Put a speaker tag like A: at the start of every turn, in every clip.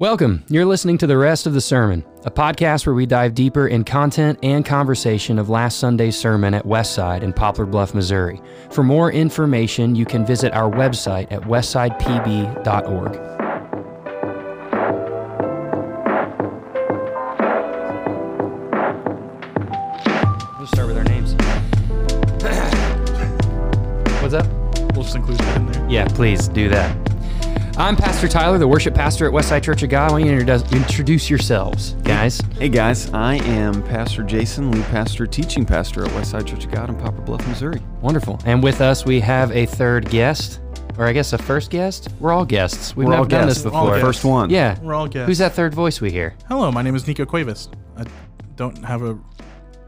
A: Welcome. You're listening to the rest of the sermon, a podcast where we dive deeper in content and conversation of last Sunday's sermon at Westside in Poplar Bluff, Missouri. For more information, you can visit our website at westsidepb.org. We'll start with our names. What's up?
B: We'll just include that in there.
A: Yeah, please do that. I'm Pastor Tyler, the worship pastor at Westside Church of God. Why don't you introduce, introduce yourselves, guys?
C: Hey guys, I am Pastor Jason, lead pastor, teaching pastor at Westside Church of God in Poplar Bluff, Missouri.
A: Wonderful. And with us, we have a third guest, or I guess a first guest. We're all guests. We've
C: We're
A: never
C: all
A: done
C: guests.
A: this
B: All
A: before.
B: guests.
C: First one.
A: Yeah.
B: We're all guests.
A: Who's that third voice we hear?
B: Hello, my name is Nico Cuevas. I don't have a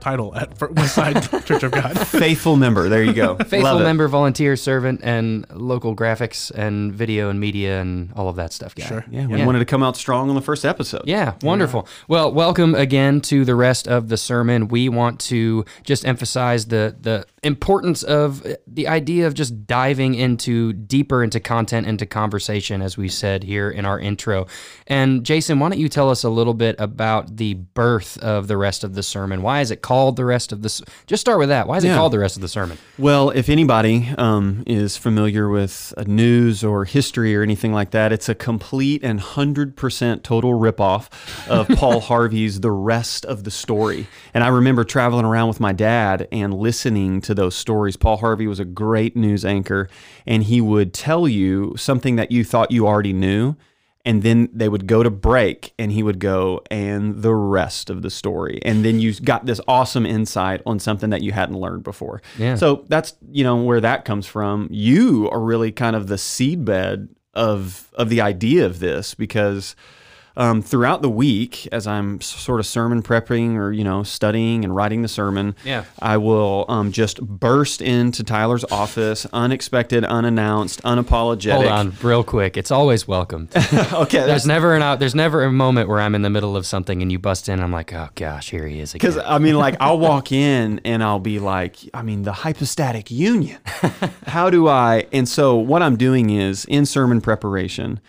B: title at Fir- Westside Church of God.
C: Faithful member. There you go.
A: Faithful
C: Love it.
A: member, volunteer, servant, and local graphics and video and media and all of that stuff, guy.
B: Sure.
C: Yeah, we
A: Yeah.
C: wanted to come out strong on the first episode.
A: Yeah, wonderful. Well, welcome again to the rest of the sermon. We want to just emphasize the the importance of uh, the idea of just diving into deeper into content, into conversation, as we said here in our intro. And Jason, why don't you tell us a little bit about the birth of the rest of the sermon? Why is it called the rest of the? s- Just start with that. Why is it called the rest of the sermon?
C: Well, if anybody um, is familiar with news or history or anything like that, it's a complete and 100% total ripoff of Paul Harvey's The Rest of the Story. And I remember traveling around with my dad and listening to those stories. Paul Harvey was a great news anchor, and he would tell you something that you thought you already knew. And then they would go to break, and he would go, and the rest of the story. And then you got this awesome insight on something that you hadn't learned before.
A: Yeah.
C: So that's you know where that comes from. You are really kind of the seedbed of of the idea of this because um, throughout the week, as I'm sort of sermon prepping or you know studying and writing the sermon,
A: Yeah.
C: I will um, just burst into Tyler's office, unexpected, unannounced, unapologetic.
A: Hold on, real quick. It's always welcome.
C: okay,
A: There's never an out. There's never a moment where I'm in the middle of something and you bust in. I'm like, oh gosh, here he is again.
C: Because I mean, like, I'll walk in and I'll be like, I mean, the hypostatic union. How do I? And so, what I'm doing is in sermon preparation,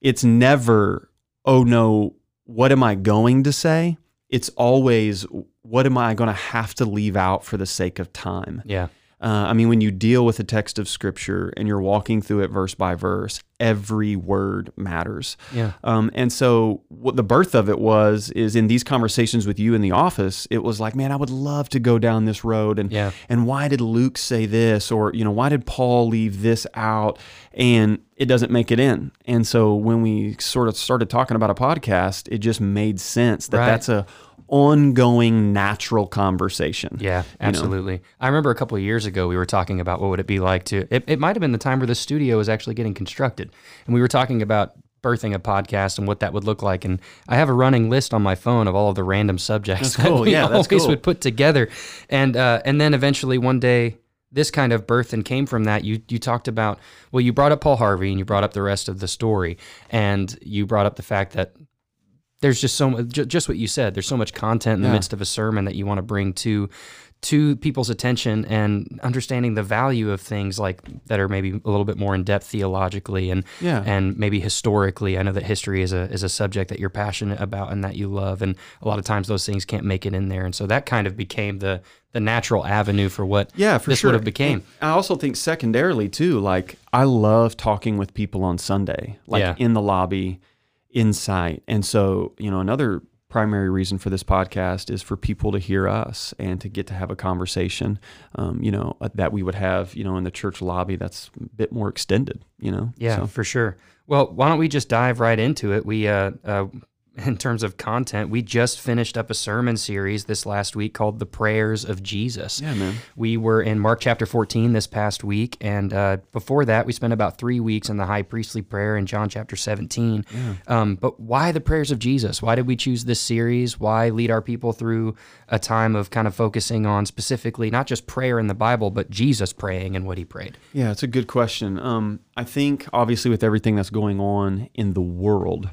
C: it's never, oh no, what am I going to say? It's always, what am I going to have to leave out for the sake of time?
A: Yeah.
C: Uh, I mean, when you deal with a text of scripture and you're walking through it verse by verse, every word matters.
A: Yeah.
C: Um, and so, what the birth of it was is in these conversations with you in the office, it was like, man, I would love to go down this road, and
A: Yeah.
C: and why did Luke say this, or you know, why did Paul leave this out, and it doesn't make it in. And so, when we sort of started talking about a podcast, it just made sense that
A: Right.
C: that's a ongoing natural conversation.
A: Yeah,
C: know?
A: absolutely. I remember a couple of years ago we were talking about what would it be like to. It, it might have been the time where the studio was actually getting constructed, and we were talking about birthing a podcast and what that would look like. And I have a running list on my phone of all of the random subjects
C: That's
A: that
C: cool.
A: we
C: Yeah,
A: always
C: cool.
A: would put together, and uh, and then eventually one day. This kind of birth and came from that. You you talked about well, you brought up Paul Harvey and you brought up the rest of the story, and you brought up the fact that there's just so much, ju- just what you said. There's so much content in the
C: Yeah.
A: midst of a sermon that you want to bring to to people's attention and understanding the value of things like that are maybe a little bit more in depth theologically and
C: Yeah.
A: and maybe historically. I know that history is a is a subject that you're passionate about and that you love, and a lot of times those things can't make it in there, and so that kind of became the the natural avenue for what
C: Yeah, for
A: this
C: sure.
A: would have became.
C: And I also think secondarily too, like I love talking with people on Sunday, like
A: Yeah.
C: in the lobby, insight. And so, you know, another primary reason for this podcast is for people to hear us and to get to have a conversation, um, you know, uh, that we would have, you know, in the church lobby that's a bit more extended, you know?
A: Yeah,
C: So-
A: for sure. Well, why don't we just dive right into it? We, uh, uh, in terms of content, we just finished up a sermon series this last week called "The Prayers of Jesus."
C: yeah, man.
A: We were in Mark chapter 14 this past week, and uh, before that, we spent about three weeks in the high priestly prayer in John chapter 17. Um, but why the prayers of Jesus? Why did we choose this series? Why lead our people through a time of kind of focusing on specifically not just prayer in the Bible, but Jesus praying and what he prayed?
C: Yeah, it's a good question. Um, I think obviously with everything that's going on in the world,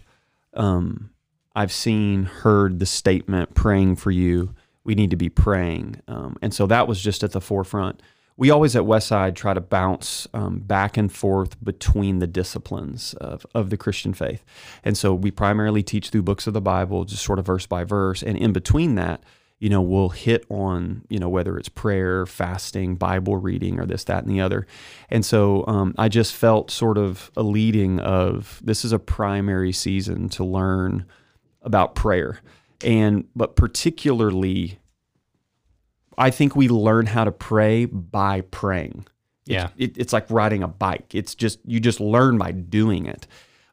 C: um, I've seen, heard the statement "praying for you." We need to be praying, um, and so that was just at the forefront. we always at Westside try to bounce um, back and forth between the disciplines of, of the Christian faith. And so we primarily teach through books of the Bible, just sort of verse by verse. And in between that, you know, we'll hit on, you know, whether it's prayer, fasting, Bible reading, or this, that, and the other. And so um, I just felt sort of a leading of this is a primary season to learn about prayer. And, but particularly I think we learn how to pray by praying.
A: Yeah.
C: It's, it, it's like riding a bike. It's just, you just learn by doing it.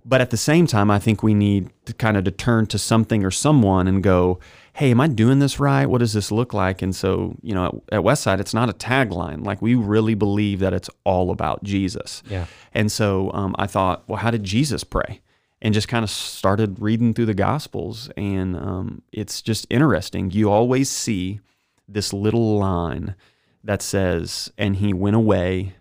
C: But at the same time, I think we need to kind of to turn to something or someone and go, hey, am I doing this right? What does this look like? And so, you know, at, at Westside, it's not a tagline. Like we really believe that it's all about Jesus.
A: Yeah.
C: And so um, I thought, well, how did Jesus pray? And just kind of started reading through the Gospels. And um, it's just interesting. You always see this little line that says, and he went away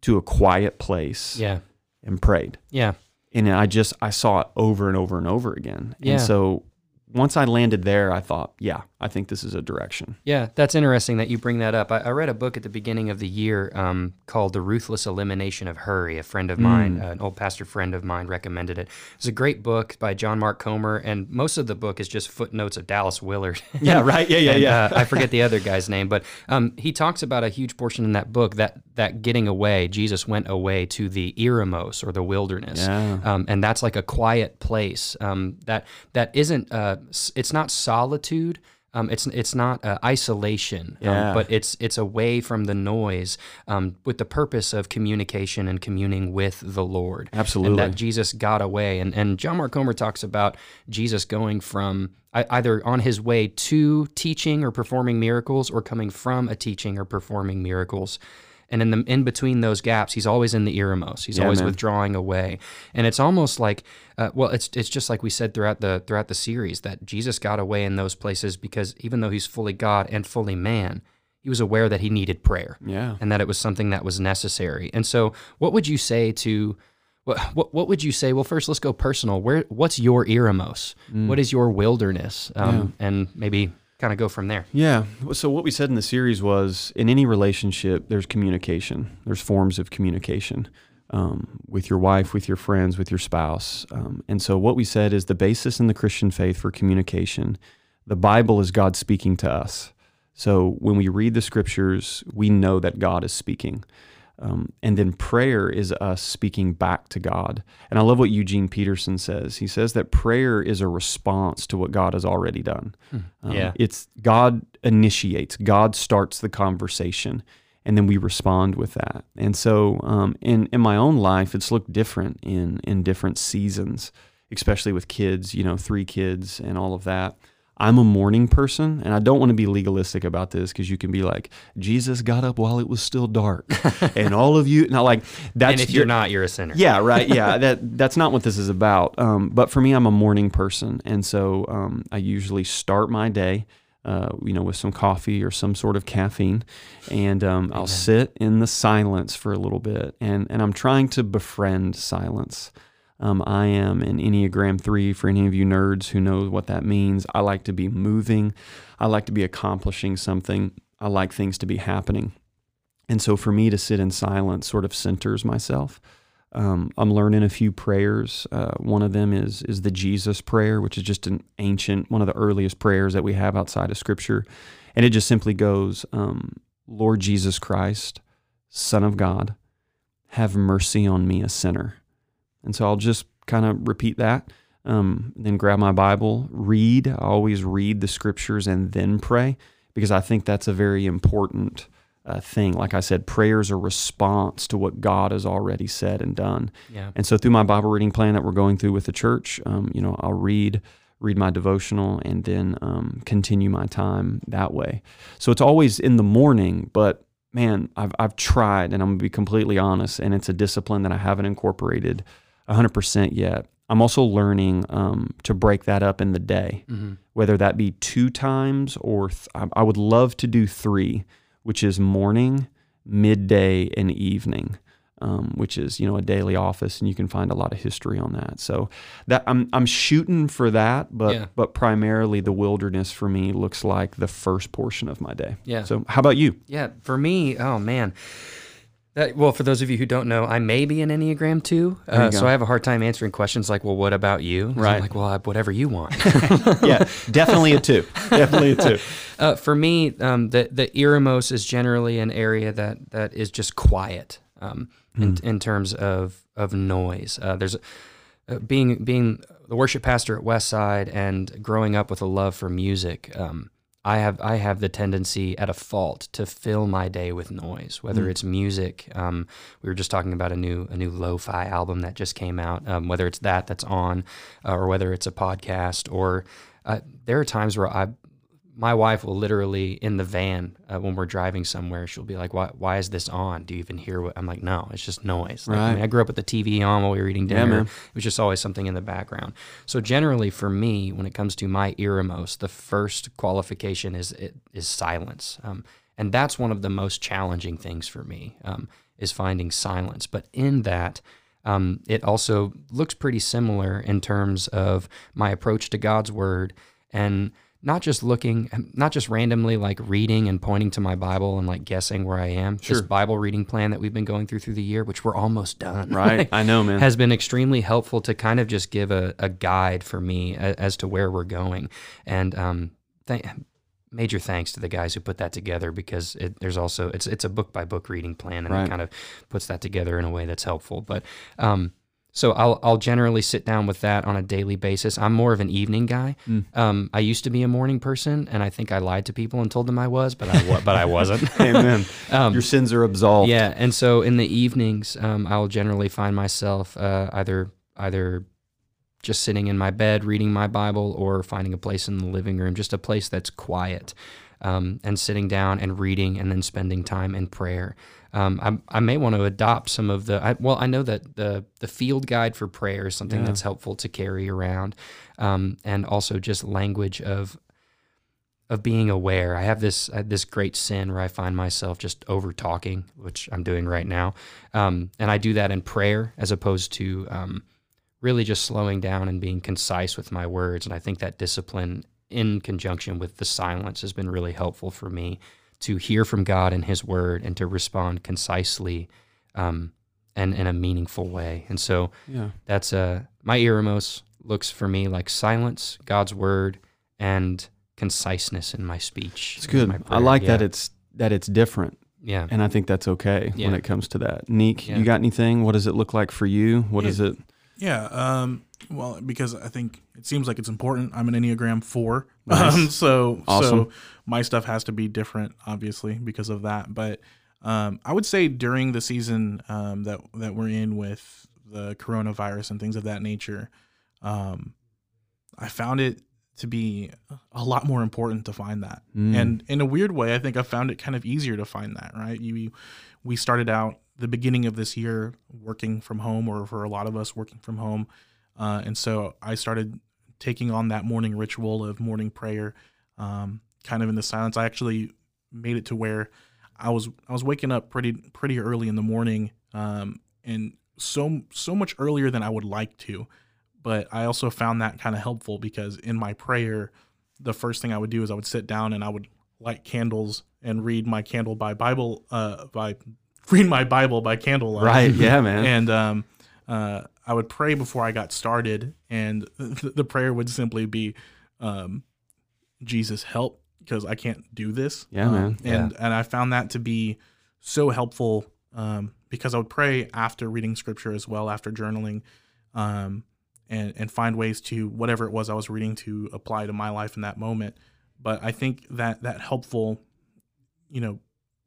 C: to a quiet place
A: Yeah.
C: and prayed.
A: Yeah.
C: And I just, I saw it over and over and over again.
A: Yeah.
C: And so once I landed there, I thought, yeah, I think this is a direction.
A: Yeah, that's interesting that you bring that up. I, I read a book at the beginning of the year um, called The Ruthless Elimination of Hurry. A friend of mine, uh, an old pastor friend of mine, recommended it. It's a great book by John Mark Comer, and most of the book is just footnotes of Dallas Willard.
C: Yeah, right. Yeah, yeah,
A: And,
C: yeah.
A: uh, I forget the other guy's name, but um, he talks about a huge portion in that book that that getting away, Jesus went away to the Eremos or the wilderness,
C: Yeah.
A: um, and that's like a quiet place um, that that isn't. Uh, it's not solitude. Um, it's it's not uh, isolation,
C: Yeah.
A: um, but it's it's away from the noise um, with the purpose of communication and communing with the Lord.
C: Absolutely.
A: And that Jesus got away. And, and John Mark Comer talks about Jesus going from either on his way to teaching or performing miracles or coming from a teaching or performing miracles. And in the in between those gaps, he's always in the Eremos. He's
C: Yeah,
A: always
C: man.
A: withdrawing away, and it's almost like, uh, well, it's it's just like we said throughout the throughout the series that Jesus got away in those places because even though he's fully God and fully man, he was aware that he needed prayer
C: Yeah.
A: and that it was something that was necessary. And so, what would you say to what what, what would you say? Well, first, let's go personal. Where what's your Eremos? What is your wilderness? Um, And maybe kind of go from there.
C: Yeah. So what we said in the series was in any relationship, there's communication. There's forms of communication um, with your wife, with your friends, with your spouse. Um, and so what we said is the basis in the Christian faith for communication. The Bible is God speaking to us. So when we read the scriptures, we know that God is speaking. Um, and then prayer is us speaking back to God. And I love what Eugene Peterson says. He says that prayer is a response to what God has already done. Um,
A: Yeah.
C: It's God initiates, God starts the conversation, and then we respond with that. And so um, in, in my own life, it's looked different in, in different seasons, especially with kids, you know, three kids and all of that. I'm a morning person, and I don't want to be legalistic about this because you can be like, Jesus got up while it was still dark, and all of you, not like that's.
A: and if you're not, you're a sinner.
C: yeah, right. Yeah, that that's not what this is about. Um, but for me, I'm a morning person, and so um, I usually start my day, uh, you know, with some coffee or some sort of caffeine, and um, I'll sit in the silence for a little bit, and and I'm trying to befriend silence. Um, I am an Enneagram 3 for any of you nerds who know what that means. I like to be moving. I like to be accomplishing something. I like things to be happening. And so for me to sit in silence sort of centers myself. Um, I'm learning a few prayers. Uh, one of them is is the Jesus prayer, which is just an ancient, one of the earliest prayers that we have outside of Scripture, and it just simply goes, um, "Lord Jesus Christ, Son of God, have mercy on me, a sinner." And so I'll just kind of repeat that, um, then grab my Bible, read. I always read the Scriptures and then pray because I think that's a very important uh, thing. Like I said, prayer is a response to what God has already said and done.
A: Yeah.
C: And so through my Bible reading plan that we're going through with the church, um, you know, I'll read read my devotional and then um, continue my time that way. So it's always in the morning, but man, I've I've tried, and I'm gonna be completely honest, and it's a discipline that I haven't incorporated 100% yet. I'm also learning um, to break that up in the day,
A: Mm-hmm.
C: whether that be two times or th- I would love to do three, which is morning, midday, and evening. um, which is you know a daily office, and you can find a lot of history on that. So that I'm I'm shooting for that, but
A: Yeah.
C: but primarily the wilderness for me looks like the first portion of my day.
A: Yeah.
C: So how about you?
A: Yeah, for me, oh man. That, well, for those of you who don't know, I may be an Enneagram two, uh, so I have a hard time answering questions like, "Well, what about you?" 'Cause I'm
C: Right.
A: like, well, I- whatever you want.
C: yeah, definitely a two. Definitely a two.
A: uh, for me, um, the the Eremos is generally an area that that is just quiet um, in, in terms of of noise. Uh, there's uh, being being the worship pastor at Westside and growing up with a love for music. Um, I have I have the tendency at a fault to fill my day with noise, whether it's music. Um, we were just talking about a new a new lo-fi album that just came out. Um, whether it's that that's on, uh, or whether it's a podcast, or uh, there are times where I my wife will literally in the van uh, when we're driving somewhere she'll be like why, why is this on? Do you even hear what? I'm like no it's just noise. Like, I, mean, I grew up with the tv on while we were eating dinner.
C: man.
A: it was just always something in the background. So generally for me when it comes to my eremos the first qualification is it is silence. Um, and that's one of the most challenging things for me um, is finding silence. But in that um, it also looks pretty similar in terms of my approach to god's word and not just looking not just randomly like reading and pointing to my bible and like guessing where i am
C: Sure.
A: this bible reading plan that we've been going through through the year which we're almost done
C: Right. I know, man.
A: has been extremely helpful to kind of just give a, a guide for me a, as to where we're going and um th- major thanks to the guys who put that together because it, there's also it's it's a book by book reading plan and
C: Right.
A: it kind of puts that together in a way that's helpful but um so I'll I'll generally sit down with that on a daily basis. I'm more of an evening guy.
C: Mm.
A: Um, I used to be a morning person, and I think I lied to people and told them I was, but I but I wasn't.
C: Amen.
A: Um,
C: Your sins are absolved.
A: yeah, and so in the evenings, um, I'll generally find myself uh, either either just sitting in my bed reading my Bible or finding a place in the living room, just a place that's quiet, um, and sitting down and reading and then spending time in prayer. Um, I, I may want to adopt some of the. I, well, I know that the the field guide for prayer is something
C: Yeah.
A: that's helpful to carry around, um, and also just language of of being aware. I have this have this great sin where I find myself just over talking, which I'm doing right now, um, and I do that in prayer as opposed to um, really just slowing down and being concise with my words. And I think that discipline, in conjunction with the silence, has been really helpful for me to hear from God and His Word and to respond concisely um, and in a meaningful way. And so
C: Yeah.
A: that's uh, my Eremos looks for me like silence, God's Word, and conciseness in my speech.
C: It's good. I like that it's that it's different.
A: yeah.
C: And I think that's okay when it comes to that. Neek,
A: Yeah.
C: you got anything? What does it look like for you? What
B: Yeah.
C: is it?
B: Yeah. Um, well, because I think it seems like it's important. I'm an Enneagram four.
C: Nice.
B: Um, so
C: Awesome.
B: so my stuff has to be different, obviously, because of that. But um, I would say during the season um, that that we're in with the coronavirus and things of that nature, um, I found it to be a lot more important to find that.
C: Mm.
B: And in a weird way, I think I found it kind of easier to find that, right? You we started out the beginning of this year working from home or for a lot of us working from home. Uh, and so I started taking on that morning ritual of morning prayer, um, kind of in the silence. I actually made it to where I was I was waking up pretty pretty early in the morning, um, and so so much earlier than I would like to. But I also found that kind of helpful because in my prayer, the first thing I would do is I would sit down and I would light candles and read my candle by Bible uh, by read my Bible by candlelight.
C: Right. Yeah, man.
B: And um, uh, I would pray before I got started, and the, the prayer would simply be, um, "Jesus, help," because I can't do this.
C: Yeah,
B: Um,
C: man.
B: And and I found that to be so helpful um, because I would pray after reading scripture as well, after journaling, um, and and find ways to whatever it was I was reading to apply to my life in that moment. But I think that that helpful, you know,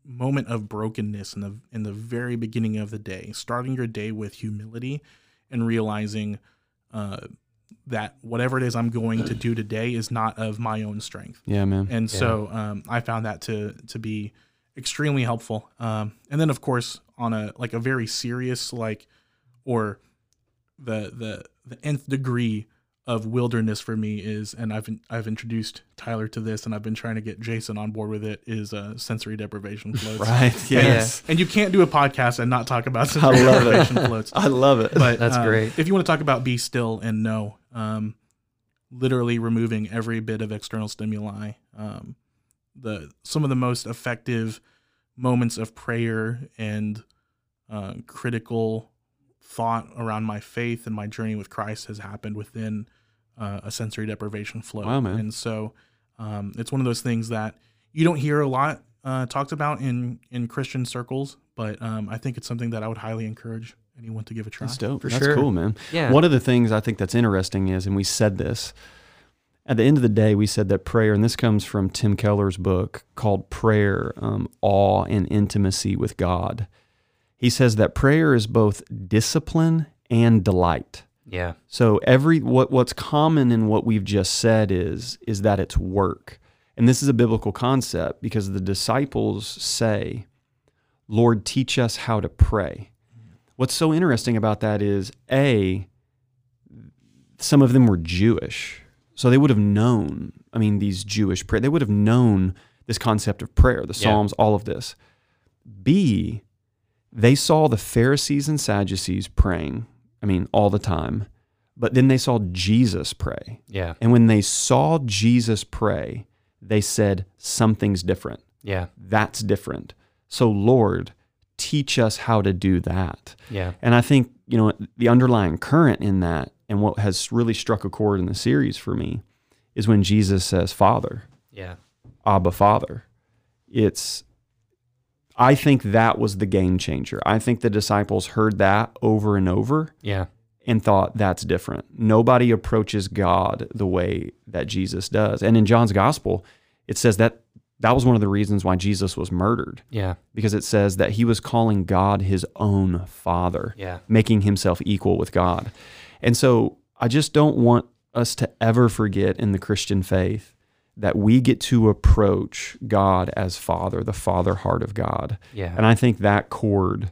B: moment of brokenness in the in the very beginning of the day, starting your day with humility and realizing uh, that whatever it is I'm going to do today is not of my own strength.
C: yeah, man.
B: And so um, I found that to to be extremely helpful. Um, and then of course on a like a very serious like or the the the nth degree of wilderness for me is, and I've I've introduced Tyler to this, and I've been trying to get Jason on board with it. Is uh, sensory deprivation floats.
C: Right. Yes.
B: And you can't do a podcast and not talk about sensory
C: love it.
B: deprivation floats.
C: I love it.
B: But
A: That's
B: um,
A: great.
B: If you want to talk about be still and know, um, literally removing every bit of external stimuli, um, the some of the most effective moments of prayer and uh, critical thought around my faith and my journey with Christ has happened within uh, a sensory deprivation flow.
C: Wow, man.
B: And so um, it's one of those things that you don't hear a lot uh, talked about in in Christian circles, but um, I think it's something that I would highly encourage anyone to give a try.
C: That's dope.
A: For
C: that's
A: sure.
C: cool, man.
A: Yeah.
C: One of the things I think that's interesting is, and we said this at the end of the day, we said that prayer, and this comes from Tim Keller's book called Prayer, um, Awe and Intimacy with God. He says that prayer is both discipline and delight.
A: Yeah.
C: So every what what's common in what we've just said is is that it's work. And this is a biblical concept because the disciples say, "Lord, teach us how to pray." What's so interesting about that is a some of them were Jewish. So they would have known, I mean these Jewish prayer, they would have known this concept of prayer, the
A: Yeah.
C: Psalms, all of this. B, they saw the Pharisees and Sadducees praying, I mean, all the time. But then they saw Jesus pray.
A: Yeah.
C: And when they saw Jesus pray, they said, Something's different.
A: Yeah.
C: That's different. So, Lord, teach us how to do that.
A: Yeah.
C: And I think, you know, the underlying current in that and what has really struck a chord in the series for me is when Jesus says, Father,
A: Yeah.
C: Abba Father. It's I think that was the game changer. I think the disciples heard that over and over
A: Yeah.
C: and thought that's different. Nobody approaches God the way that Jesus does. And in John's gospel, it says that that was one of the reasons why Jesus was murdered
A: Yeah.
C: because it says that he was calling God his own father
A: Yeah.
C: making himself equal with God. And so I just don't want us to ever forget in the Christian faith that we get to approach God as Father, the Father heart of God.
A: Yeah.
C: And I think that chord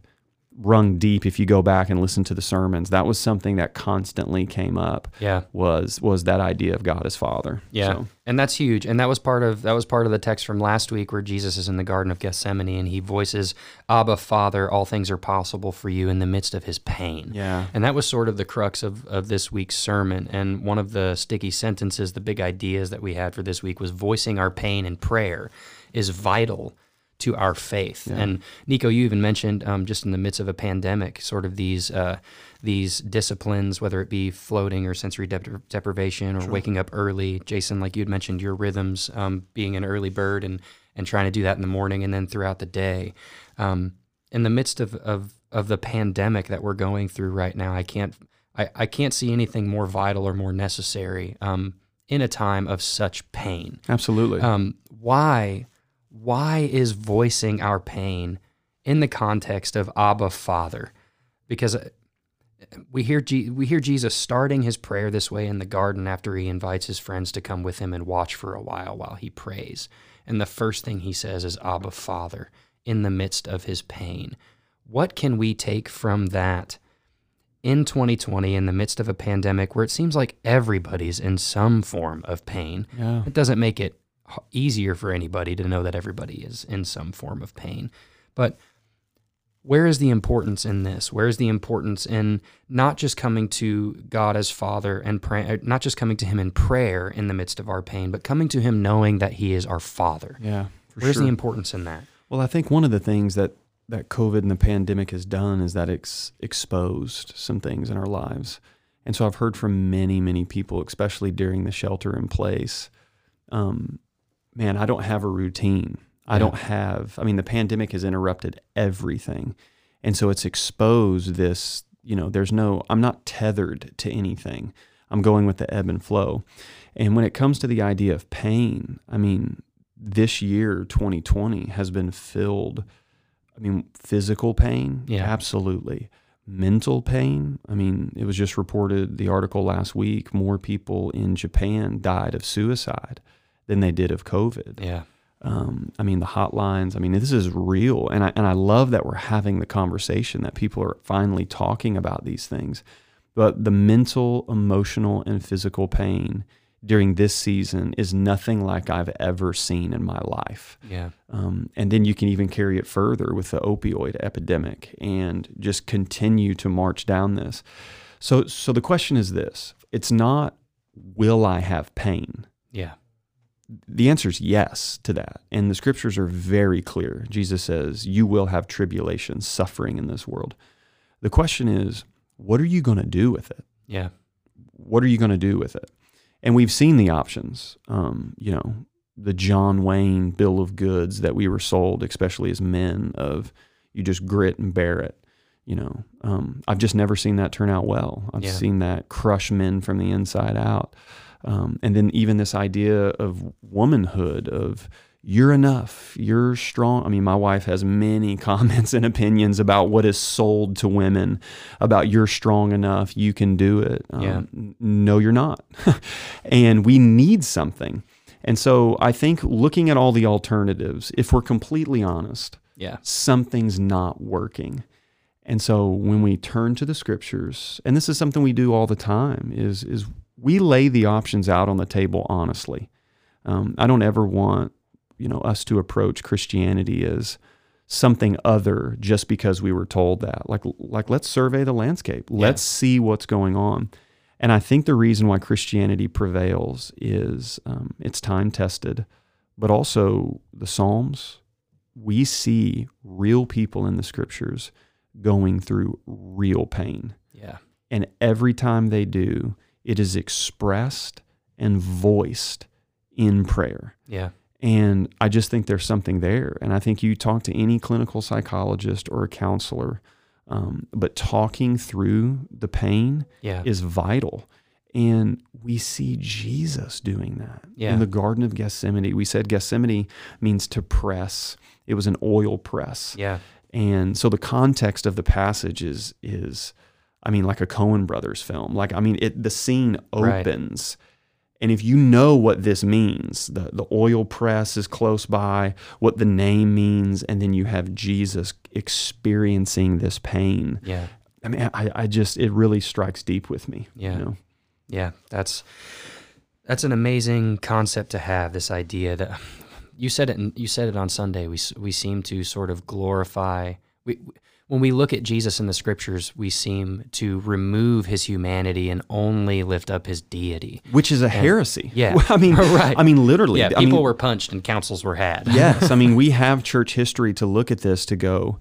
C: rung deep if you go back and listen to the sermons. That was something that constantly came up
A: Yeah.
C: was was that idea of God as Father.
A: Yeah.
C: So,
A: And that's huge. And that was part of that was part of the text from last week where Jesus is in the Garden of Gethsemane and he voices, Abba Father, all things are possible for you in the midst of his pain.
C: yeah.
A: And that was sort of the crux of, of this week's sermon. And one of the sticky sentences, the big ideas that we had for this week was voicing our pain in prayer is vital to our faith. And Nico, you even mentioned um, just in the midst of a pandemic, sort of these uh, these disciplines, whether it be floating or sensory dep- deprivation or waking up early. Jason, like you'd mentioned, your rhythms, um, being an early bird and and trying to do that in the morning and then throughout the day. Um, in the midst of, of of the pandemic that we're going through right now, I can't I, I can't see anything more vital or more necessary um, in a time of such pain.
C: Absolutely.
A: Um, why why is voicing our pain in the context of Abba Father? Because uh, we hear we hear Jesus starting his prayer this way in the garden after he invites his friends to come with him and watch for a while while he prays. And the first thing he says is Abba Father in the midst of his pain. What can we take from that in 2020 in the midst of a pandemic where it seems like everybody's in some form of pain?
C: yeah.
A: It doesn't make it easier for anybody to know that everybody is in some form of pain. But where is the importance in this? Where is the importance in not just coming to God as Father and pray, not just coming to Him in prayer in the midst of our pain, but coming to Him knowing that He is our Father?
C: Yeah.
A: Where's
C: sure.
A: the importance in that?
C: Well, I think one of the things that that COVID and the pandemic has done is that it's exposed some things in our lives. And so I've heard from many, many people, especially during the shelter in place, um, man, I don't have a routine. I
A: Yeah.
C: don't have, I mean, the pandemic has interrupted everything. And so it's exposed this, you know, there's no, I'm not tethered to anything. I'm going with the ebb and flow. And when it comes to the idea of pain, I mean, this year, 2020, has been filled. I mean, physical pain,
A: Yeah.
C: absolutely. Mental pain. I mean, it was just reported the article last week more people in Japan died of suicide than they did of COVID.
A: Yeah.
C: Um, I mean, the hotlines. I mean, this is real, and I and I love that we're having the conversation that people are finally talking about these things, but the mental, emotional, and physical pain during this season is nothing like I've ever seen in my life.
A: Yeah.
C: Um, and then you can even carry it further with the opioid epidemic and just continue to march down this. So, so the question is this: It's not will I have pain?
A: Yeah.
C: The answer is yes to that. And the scriptures are very clear. Jesus says, You will have tribulation, suffering in this world. The question is, what are you going to do with it?
A: Yeah.
C: What are you going to do with it? And we've seen the options. Um, you know, the John Wayne bill of goods that we were sold, especially as men, of you just grit and bear it. You know, um, I've just never seen that turn out well. I've
A: Yeah.
C: seen that crush men from the inside out. Um, and then even this idea of womanhood, of you're enough, you're strong. I mean, my wife has many comments and opinions about what is sold to women about you're strong enough, you can do it. Um,
A: Yeah.
C: No, you're not. and we need something. And so I think looking at all the alternatives, if we're completely honest,
A: Yeah.
C: something's not working. And so when we turn to the scriptures, and this is something we do all the time, is is we lay the options out on the table honestly. Um, I don't ever want you know us to approach Christianity as something other just because we were told that. Like like let's survey the landscape. Let's see what's going on. And I think the reason why Christianity prevails is um, it's time tested, but also the Psalms. We see real people in the scriptures going through real pain.
A: Yeah.
C: And every time they do, it is expressed and voiced in prayer.
A: Yeah.
C: And I just think there's something there. And I think you talk to any clinical psychologist or a counselor, um, but talking through the pain
A: Yeah.
C: is vital. And we see Jesus doing that
A: Yeah.
C: in the Garden of Gethsemane. We said Gethsemane means to press, it was an oil press.
A: Yeah.
C: And so the context of the passage is is I mean like a Coen brothers film. Like I mean it the scene
A: Right.
C: opens and if you know what this means, the the oil press is close by, what the name means and then you have Jesus experiencing this pain.
A: Yeah.
C: I mean I I just it really strikes deep with me,
A: Yeah.
C: you know.
A: Yeah, that's that's an amazing concept to have. This idea that you said it. You said it on Sunday. We we seem to sort of glorify. We when we look at Jesus in the scriptures, we seem to remove his humanity and only lift up his deity.
C: Which is a heresy.
A: yeah.
C: I mean
A: Right.
C: I mean literally.
A: Yeah,
C: I
A: people
C: mean,
A: were punched and councils were had.
C: yes. I mean, we have church history to look at this to go,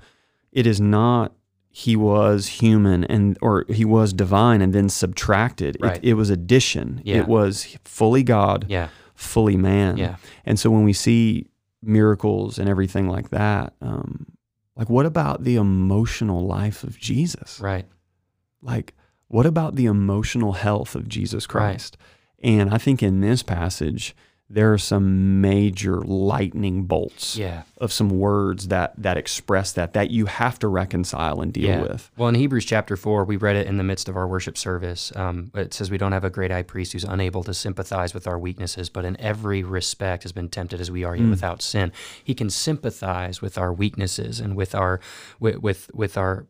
C: it is not he was human and or he was divine and then subtracted.
A: Right.
C: It, it was addition.
A: Yeah.
C: It was fully God,
A: yeah,
C: fully man.
A: Yeah.
C: And so when we see miracles and everything like that, um, like what about the emotional life of Jesus?
A: right.
C: Like, what about the emotional health of Jesus Christ? Right. And I think in this passage, there are some major lightning bolts
A: Yeah.
C: of some words that that express that that you have to reconcile and deal
A: yeah.
C: with.
A: Well, in Hebrews chapter 4, we read it in the midst of our worship service. Um, it says, We don't have a great high priest who's unable to sympathize with our weaknesses, but in every respect has been tempted as we are, yet
C: Hmm.
A: without sin. He can sympathize with our weaknesses and with our, with, with, with our,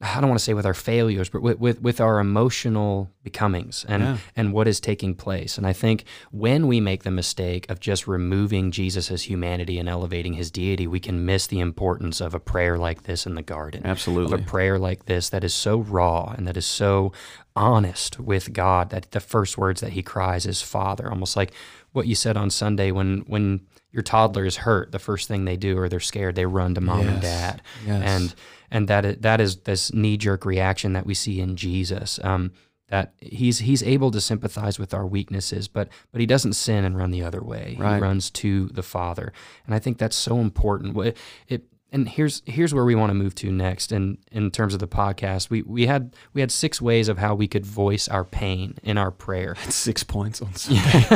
A: I don't want to say with our failures, but with, with, with our emotional becomings and,
C: Yeah.
A: and what is taking place. And I think when we make the mistake of just removing Jesus' humanity and elevating his deity, we can miss the importance of a prayer like this in the garden
C: Absolutely.
A: of a prayer like this that is so raw and that is so honest with God that the first words that he cries is Father, almost like what you said on Sunday when when your toddler is hurt, the first thing they do or they're scared, they run to mom and dad.
C: Yes.
A: And and that is, that is this knee jerk reaction that we see in Jesus. Um, that he's he's able to sympathize with our weaknesses, but but he doesn't sin and run the other way. He runs to the Father, and I think that's so important. It, it and here's here's where we want to move to next. In in terms of the podcast, we we had we had six ways of how we could voice our pain in our prayer.
C: Six points on Sunday.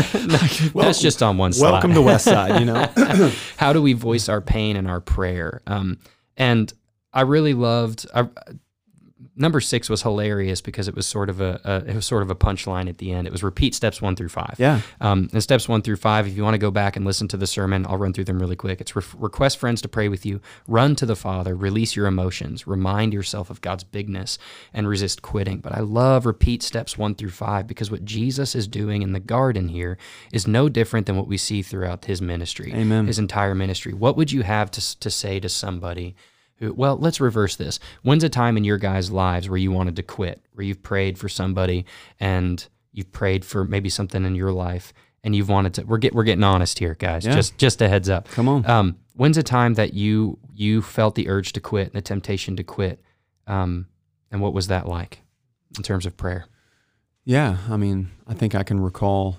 A: that's just on one slide.
C: Welcome to Westside, you know.
A: how do we voice our pain in our prayer? Um, and I really loved. I, number six was hilarious because it was sort of a, a it was sort of a punchline at the end. It was repeat steps one through five.
C: Yeah.
A: Um, and steps one through five, if you want to go back and listen to the sermon, I'll run through them really quick. It's re- request friends to pray with you, run to the Father, release your emotions, remind yourself of God's bigness, and resist quitting. But I love repeat steps one through five because what Jesus is doing in the garden here is no different than what we see throughout his ministry,
C: Amen.
A: his entire ministry. What would you have to, to say to somebody? Who, well, let's reverse this. When's a time in your guys' lives where you wanted to quit, where you've prayed for somebody and you've prayed for maybe something in your life and you've wanted to? We're get we're getting honest here, guys.
C: Yeah.
A: Just just a heads up.
C: Come on.
A: Um, when's a time that you you felt the urge to quit, and the temptation to quit, um, and what was that like in terms of prayer?
C: Yeah, I mean, I think I can recall,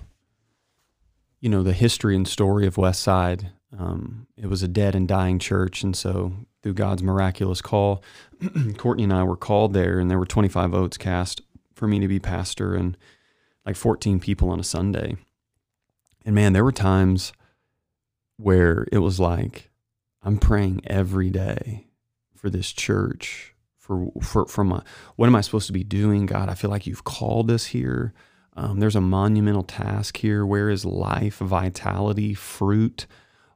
C: you know, the history and story of Westside. Um, it was a dead and dying church, and so through God's miraculous call, Courtney and I were called there, and there were 25 votes cast for me to be pastor, and like 14 people on a Sunday. And man, there were times where it was like, I'm praying every day for this church, for for for my what am I supposed to be doing? God, I feel like you've called us here. Um, there's a monumental task here. Where is life, vitality, fruit,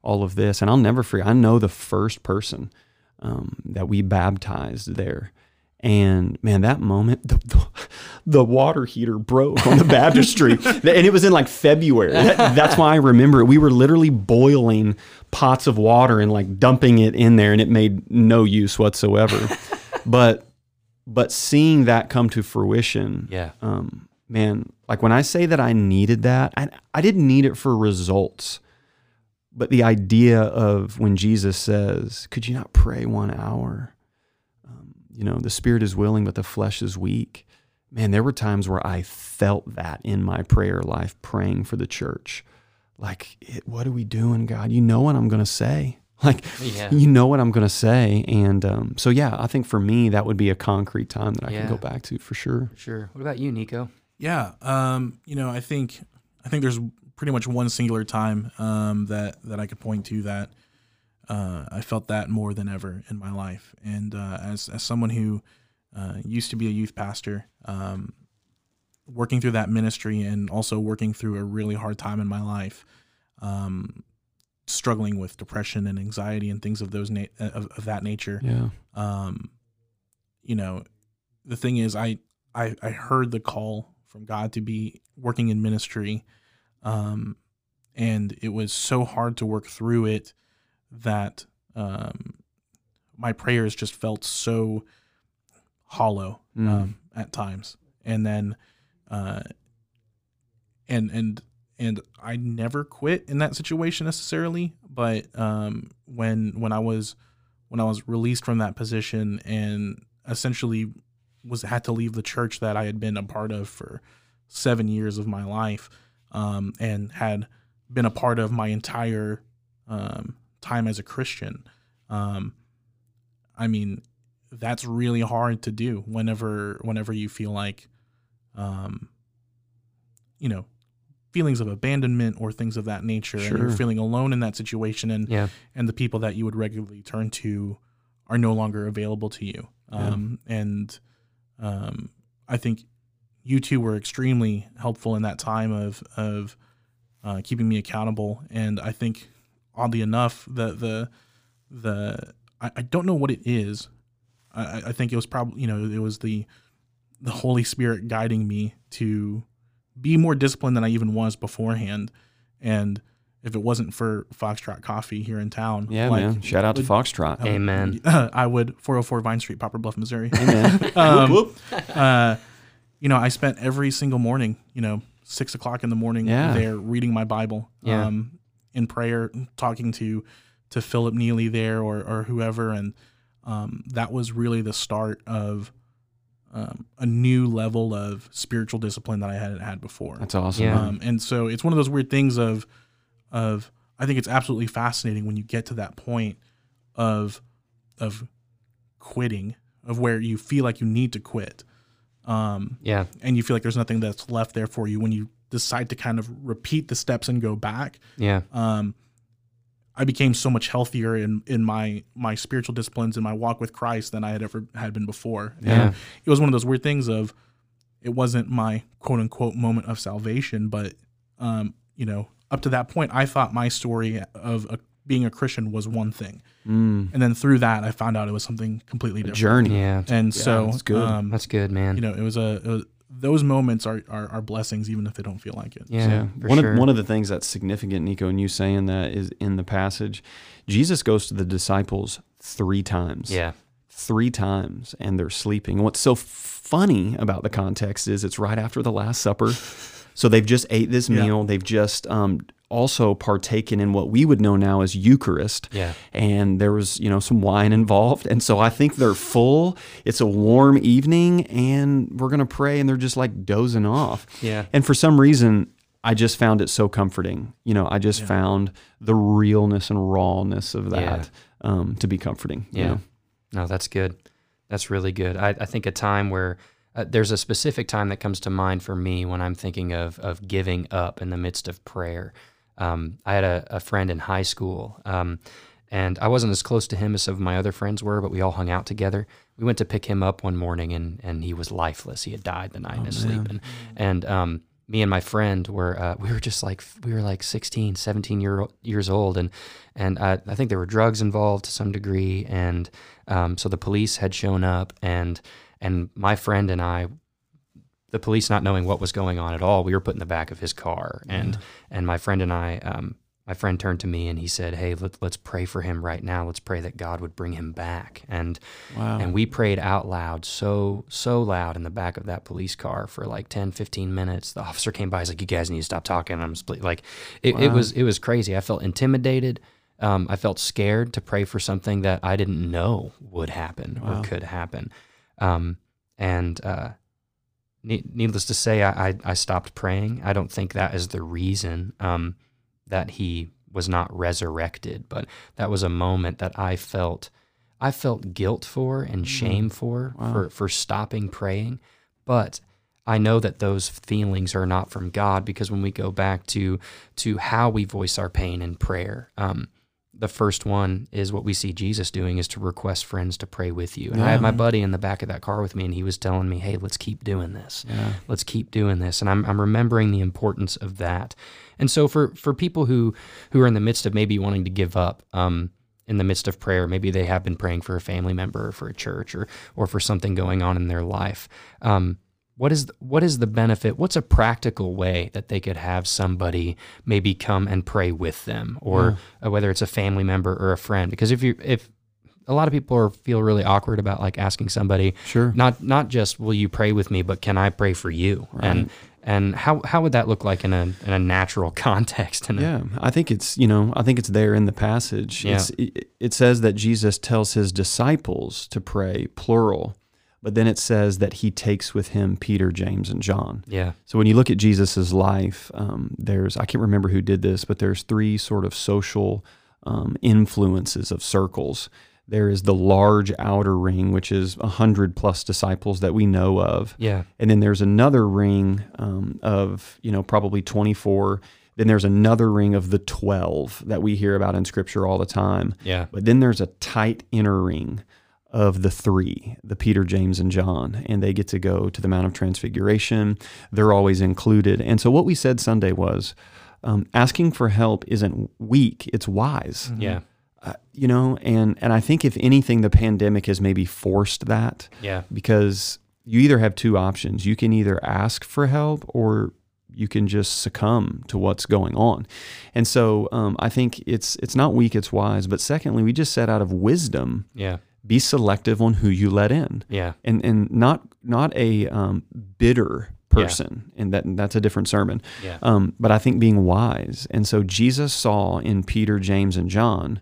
C: all of this? And I'll never forget. I know the first person um, that we baptized there. And man, that moment, the, the, the water heater broke on the baptistry. and it was in like February. That- that's why I remember it. We were literally boiling pots of water and like dumping it in there, and it made no use whatsoever. but but seeing that come to fruition,
A: Yeah.
C: um, man, like when I say that I needed that, I, I didn't need it for results. But the idea of when Jesus says, Could you not pray one hour? Um, you know, the spirit is willing, but the flesh is weak. Man, there were times where I felt that in my prayer life, praying for the church. Like, it, what are we doing, God? You know what I'm going to say. Like,
A: Yeah.
C: you know what I'm going to say. And um, so, yeah, I think for me, that would be a concrete time that I
A: Yeah.
C: can go back to for sure.
A: Sure. What about you, Nico?
B: Yeah, um, you know, I think I think there's pretty much one singular time um, that that I could point to that uh, I felt that more than ever in my life, and uh, as as someone who uh, used to be a youth pastor, um, working through that ministry and also working through a really hard time in my life, um, struggling with depression and anxiety and things of those na- of, of that nature
C: Yeah.
B: um, you know, the thing is, I, I I heard the call from God to be working in ministry, um, and it was so hard to work through it that um, my prayers just felt so hollow
C: Mm.
B: um, at times, and then, uh, and and and I never quit in that situation necessarily, but um, when when I was when I was released from that position and essentially was had to leave the church that I had been a part of for seven years of my life, um, and had been a part of my entire um, time as a Christian. Um, I mean, that's really hard to do whenever whenever you feel like, um, you know, feelings of abandonment or things of that nature, and you're feeling alone in that situation, and
A: Yeah.
B: and the people that you would regularly turn to are no longer available to you.
C: Yeah.
B: Um, and um, I think you two were extremely helpful in that time of of uh, keeping me accountable. And I think, oddly enough, the the the I, I don't know what it is. I, I- I think it was probably you know it was the the Holy Spirit guiding me to be more disciplined than I even was beforehand. And if it wasn't for Foxtrot Coffee here in town,
C: Yeah,
B: like,
C: man. Shout out to Foxtrot.
B: I would-
A: Amen.
B: I would 404 Vine Street, Poplar Bluff, Missouri.
C: Amen.
B: Um,
C: Whoop, whoop.
B: uh, you know, I spent every single morning, you know, six o'clock in the morning
C: Yeah.
B: there reading my Bible,
A: Yeah.
B: um, in prayer, talking to to Philip Neely there or or whoever, and um, that was really the start of um, a new level of spiritual discipline that I hadn't had before.
C: That's awesome.
A: Yeah.
B: Um, and so it's one of those weird things of, of I think it's absolutely fascinating when you get to that point of, of quitting, of where you feel like you need to quit, um,
A: Yeah.
B: and you feel like there's nothing that's left there for you when you decide to kind of repeat the steps and go back.
A: Yeah.
B: Um, I became so much healthier in in my my spiritual disciplines and my walk with Christ than I had ever had been before. And
A: Yeah.
B: it was one of those weird things of it wasn't my quote unquote moment of salvation, but um, you know, up to that point, I thought my story of a, being a Christian was one thing,
C: Mm,
B: and then through that, I found out it was something completely
C: a
B: different.
C: journey.
A: Yeah.
B: And so,
C: that's good.
B: Um,
A: That's good, man.
B: you know, it was a, it was- those moments are, are are blessings, even if they don't feel like it.
A: yeah, for
C: one
A: sure.
C: of one of the things that's significant, Nico, and you saying that is in the passage, Jesus goes to the disciples three times.
A: yeah.
C: three times and they're sleeping. What's so funny about the context is it's right after the Last Supper. So they've just ate this
B: Yeah.
C: meal. They've just um, also partaken in what we would know now as Eucharist.
A: Yeah.
C: And there was, you know, some wine involved. And so I think they're full. It's a warm evening and we're going to pray and they're just like dozing off.
A: Yeah.
C: And for some reason, I just found it so comforting. You know, I just
B: Yeah.
C: found the realness and rawness of that um, to be comforting. you
A: Yeah.
C: know?
A: No, that's good. That's really good. I, I think a time where uh, there's a specific time that comes to mind for me when I'm thinking of of giving up in the midst of prayer. Um, I had a, a friend in high school, um, and I wasn't as close to him as some of my other friends were, but we all hung out together. We went to pick him up one morning, and and he was lifeless. He had died the night in his sleep, and and um, me and my friend were uh, we were just like we were like 16 17 year, years old and and I, I think there were drugs involved to some degree and um, so the police had shown up and and my friend and I the police not knowing what was going on at all we were put in the back of his car. And and my friend and I um, my friend turned to me and he said hey let, let's pray for him right now. Let's pray that God would bring him back. And
C: Wow.
A: and we prayed out loud so so loud in the back of that police car for like 10 15 minutes. The officer came by he's like you guys need to stop talking. I'm split like it, it was it was crazy. I felt intimidated. Um, i felt scared to pray for something that i didn't know would happen
C: Wow.
A: or could happen um, and uh, ne- needless to say I, I, I stopped praying. I don't think that is the reason um, that he was not resurrected but that was a moment that i felt I felt guilt for and shame for
C: Wow.
A: for for stopping praying, but I know that those feelings are not from God because when we go back to to how we voice our pain in prayer, um, the first one is what we see Jesus doing is to request friends to pray with you. And I had my buddy in the back of that car with me, and he was telling me, "Hey, let's keep doing this."
C: yeah.
A: let's keep doing this and I'm, I'm remembering the importance of that and so for for people who who are in the midst of maybe wanting to give up um in the midst of prayer maybe they have been praying for a family member or for a church or or for something going on in their life um what is what is the benefit what's a practical way that they could have somebody maybe come and pray with them or uh, whether it's a family member or a friend because if you if a lot of people are, feel really awkward about like asking somebody
C: Sure.
A: not not just will you pray with me, but can I pray for you? And and how how would that look like in a in a natural context? In a,
C: Yeah, I think it's you know I think it's there in the passage.
A: Yeah.
C: It's, it, it says that Jesus tells his disciples to pray plural, but then it says that he takes with him Peter, James, and John.
A: yeah,
C: So when you look at Jesus's life, um, there's I can't remember who did this, but there's three sort of social um, influences of circles. There is the large outer ring, which is a hundred plus disciples that we know of.
A: yeah,
C: And then there's another ring um, of, you know, probably 24. Then there's another ring of the 12 that we hear about in scripture all the time.
A: yeah,
C: But then there's a tight inner ring of the three, the Peter, James, and John, and they get to go to the Mount of Transfiguration. They're always included. And so what we said Sunday was um, asking for help isn't weak, it's wise.
A: yeah,
C: Uh, you know, and, and I think if anything, the pandemic has maybe forced that
A: yeah,
C: because you either have two options. You can either ask for help or you can just succumb to what's going on. And so um, I think it's it's not weak, it's wise. But secondly, we just said out of wisdom,
A: yeah,
C: be selective on who you let in,
A: yeah,
C: and and not not a um, bitter person. And that that's a different sermon.
A: yeah,
C: Um, but I think being wise. And so Jesus saw in Peter, James, and John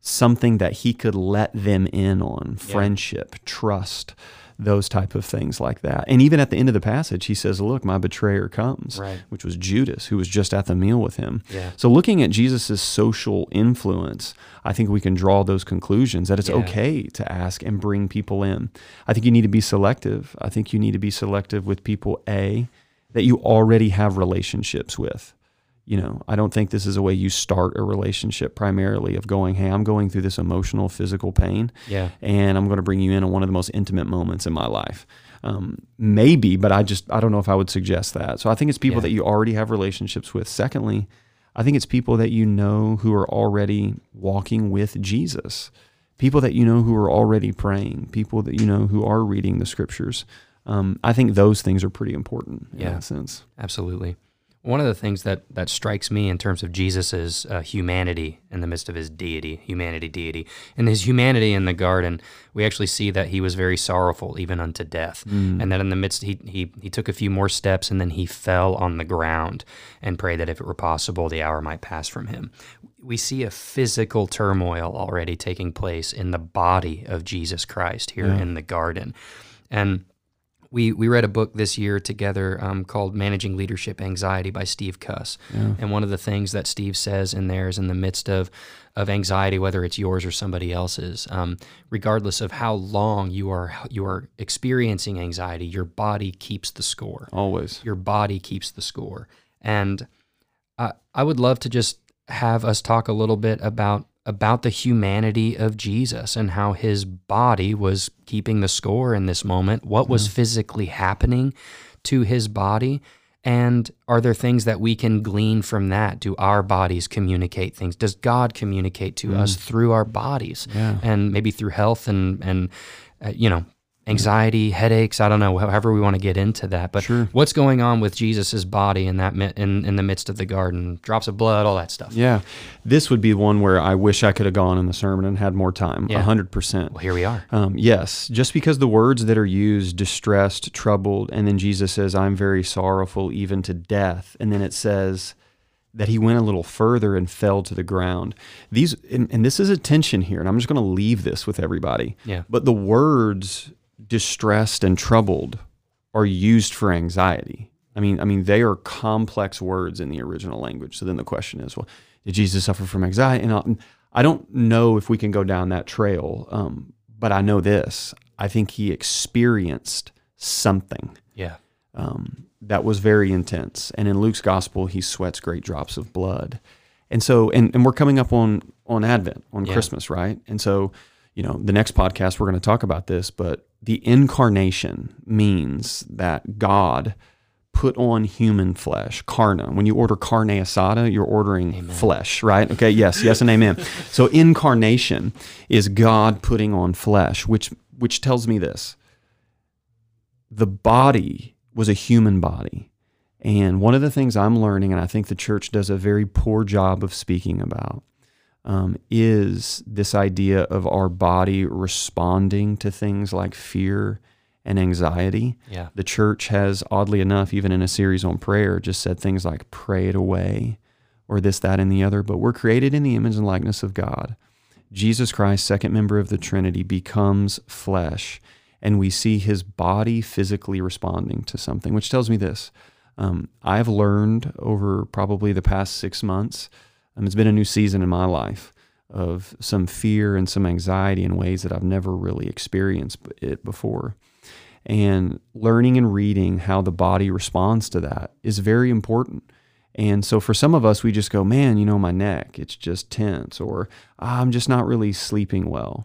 C: something that he could let them in on friendship, trust, those type of things like that. And even at the end of the passage, he says, Look, my betrayer comes,
A: Right.
C: which was Judas, who was just at the meal with him.
A: Yeah.
C: So looking at Jesus's social influence, I think we can draw those conclusions that it's
A: Yeah.
C: okay to ask and bring people in. I think you need to be selective. I think you need to be selective with people, A, that you already have relationships with. You know, I don't think this is a way you start a relationship primarily of going, hey, I'm going through this emotional, physical pain,
A: Yeah.
C: and I'm going to bring you in on one of the most intimate moments in my life. Um, maybe, but I just I don't know if I would suggest that. So I think it's people
A: Yeah.
C: that you already have relationships with. Secondly, I think it's people that you know who are already walking with Jesus, people that you know who are already praying, people that you know who are reading the scriptures. Um, I think those things are pretty important in
A: Yeah.
C: that sense.
A: Absolutely. One of the things that, that strikes me in terms of Jesus' uh, humanity in the midst of his deity, humanity, deity, and his humanity in the garden, we actually see that he was very sorrowful, even unto death. And that in the midst, he, he, he took a few more steps and then he fell on the ground and prayed that if it were possible, the hour might pass from him. We see a physical turmoil already taking place in the body of Jesus Christ here in the garden. And we we read a book this year together um, called Managing Leadership Anxiety by Steve Cuss. And one of the things that Steve says in there is in the midst of of anxiety, whether it's yours or somebody else's, um, regardless of how long you are you are experiencing anxiety, your body keeps the score.
C: Always.
A: Your body keeps the score. And I I would love to just have us talk a little bit about about the humanity of Jesus and how his body was keeping the score in this moment. What was physically happening to his body? And are there things that we can glean from that? Do our bodies communicate things? Does God communicate to us through our bodies?
C: Yeah.
A: And maybe through health and and uh, you know anxiety, headaches. I don't know. However, we want to get into that. But
C: Sure.
A: what's going on with Jesus's body in that in in the midst of the garden? Drops of blood, all that stuff.
C: Yeah. This would be one where I wish I could have gone in the sermon and had more time. A hundred percent.
A: Well, here we are.
C: Um, yes, just because the words that are used, distressed, troubled, and then Jesus says, I'm very sorrowful, even to death. And then it says that he went a little further and fell to the ground. These, and, and this is a tension here, and I'm just going to leave this with everybody.
A: Yeah.
C: But the words distressed and troubled are used for anxiety. I mean, I mean, they are complex words in the original language. So then the question is, well, did Jesus suffer from anxiety? And I- don't know if we can go down that trail, um, but I know this: I think he experienced something
A: Yeah.
C: um, that was very intense. And in Luke's gospel, he sweats great drops of blood. And so, and, and we're coming up on on Advent, on
A: Yeah.
C: Christmas, right? And so, you know, the next podcast we're going to talk about this, but the incarnation means that God put on human flesh, carna. When you order carne asada, you're ordering flesh, right? Okay, yes, yes, and amen. So incarnation is God putting on flesh, which which tells me this: the body was a human body. And one of the things I'm learning, and I think the church does a very poor job of speaking about, um, is this idea of our body responding to things like fear and anxiety.
A: Yeah.
C: The church has, oddly enough, even in a series on prayer, just said things like pray it away or this, that, and the other. But we're created in the image and likeness of God. Jesus Christ, second member of the Trinity, becomes flesh, and we see his body physically responding to something, which tells me this. Um, I've learned over probably the past six months, um, it's been a new season in my life of some fear and some anxiety in ways that I've never really experienced it before. And learning and reading how the body responds to that is very important. And so for some of us, we just go, man, you know, my neck, it's just tense, or "Ah, I'm just not really sleeping well.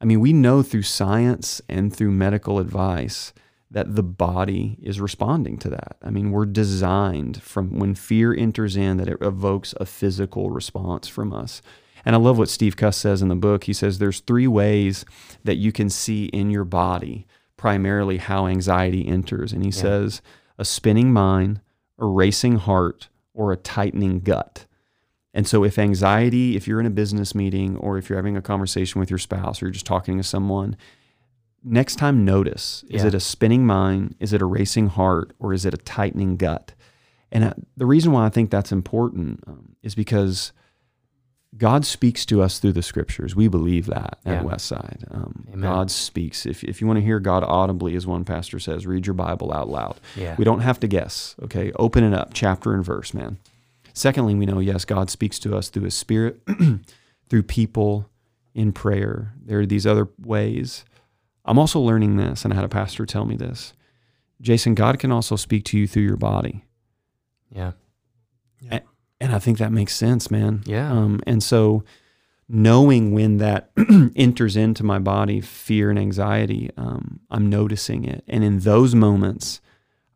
C: I mean, we know through science and through medical advice that the body is responding to that. I mean, we're designed from when fear enters in that it evokes a physical response from us. And I love what Steve Cuss says in the book. He says there's three ways that you can see in your body primarily how anxiety enters. And he says a spinning mind, a racing heart, or a tightening gut. And so, if anxiety, if you're in a business meeting or if you're having a conversation with your spouse or you're just talking to someone, next time notice is
A: Yeah.
C: it a spinning mind, is it a racing heart, or is it a tightening gut? And uh, the reason why I think that's important um, is because God speaks to us through the scriptures. We believe that
A: Yeah.
C: at Westside. Um, God speaks. If, if you want to hear God audibly, as one pastor says, read your Bible out loud.
A: Yeah.
C: We don't have to guess, okay? Open it up, chapter and verse, man. Secondly, we know, yes, God speaks to us through his spirit, through people, in prayer. There are these other ways. I'm also learning this, and I had a pastor tell me this. Jason, God can also speak to you through your body.
A: Yeah.
C: And I think that makes sense, man.
A: Yeah.
C: Um, and so knowing when that enters into my body, fear and anxiety, um, I'm noticing it. And in those moments,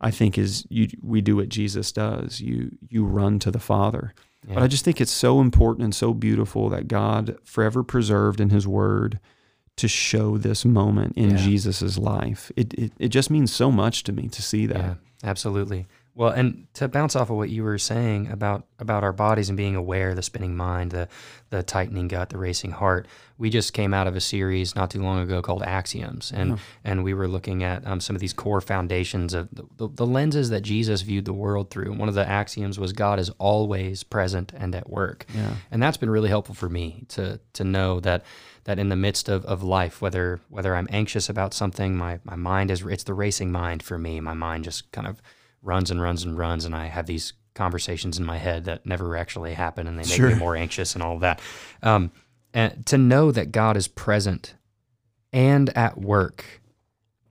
C: I think is you we do what Jesus does. You you run to the Father.
A: Yeah.
C: But I just think it's so important and so beautiful that God forever preserved in his word to show this moment in
A: Yeah.
C: Jesus's life. It, it it just means so much to me to see that.
A: Yeah, absolutely. Well, and to bounce off of what you were saying about about our bodies and being aware, the spinning mind, the the tightening gut, the racing heart. We just came out of a series not too long ago called Axioms, and and we were looking at um, some of these core foundations of the, the, the lenses that Jesus viewed the world through. And one of the axioms was God is always present and at work,
C: Yeah.
A: and that's been really helpful for me to to know that that in the midst of, of life, whether whether I'm anxious about something, my my mind is it's the racing mind for me. My mind just kind of runs and runs and runs, and I have these conversations in my head that never actually happen, and they make me more anxious and all of that. Um, and to know that God is present and at work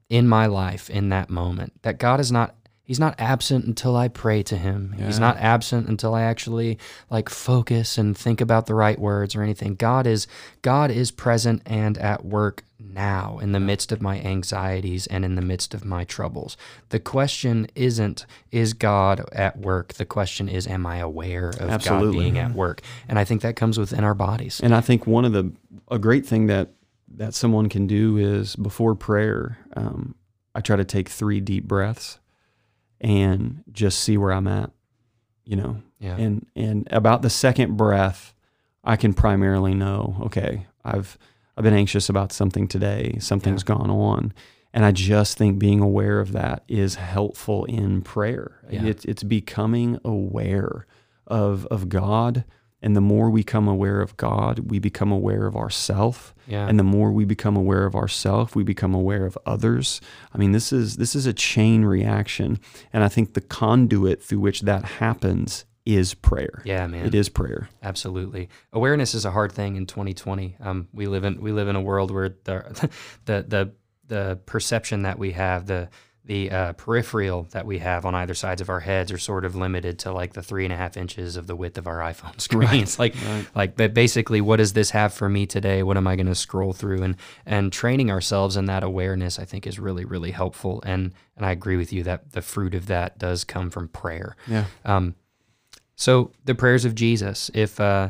A: in my life in that moment, that God is not He's not absent until I pray to him. He's not absent until I actually like focus and think about the right words or anything. God is God is present and at work now in the midst of my anxieties and in the midst of my troubles. The question isn't is God at work? The question is am I aware of God being at work? And I think that comes within our bodies.
C: And I think one of the a great thing that that someone can do is before prayer, um, I try to take three deep breaths and just see where I'm at. You know,
A: Yeah.
C: and and about the second breath, I can primarily know, okay, I've I've been anxious about something today. Something's gone on. And I just think being aware of that is helpful in prayer.
A: Yeah.
C: It's it's becoming aware of of God. And the more we become aware of God, we become aware of ourself.
A: Yeah.
C: And the more we become aware of ourself, we become aware of others. I mean, this is this is a chain reaction. And I think the conduit through which that happens is prayer.
A: yeah, man.
C: It is prayer.
A: Absolutely. Awareness is a hard thing in 2020. Um, we live in we live in a world where the the the, the perception that we have, the the uh, peripheral that we have on either sides of our heads are sort of limited to like the three and a half inches of the width of our iPhone screens. Like, like, but basically, what does this have for me today? What am I going to scroll through? And and training ourselves in that awareness, I think, is really really helpful. And and I agree with you that the fruit of that does come from prayer.
C: Yeah.
A: Um, so the prayers of Jesus, if uh,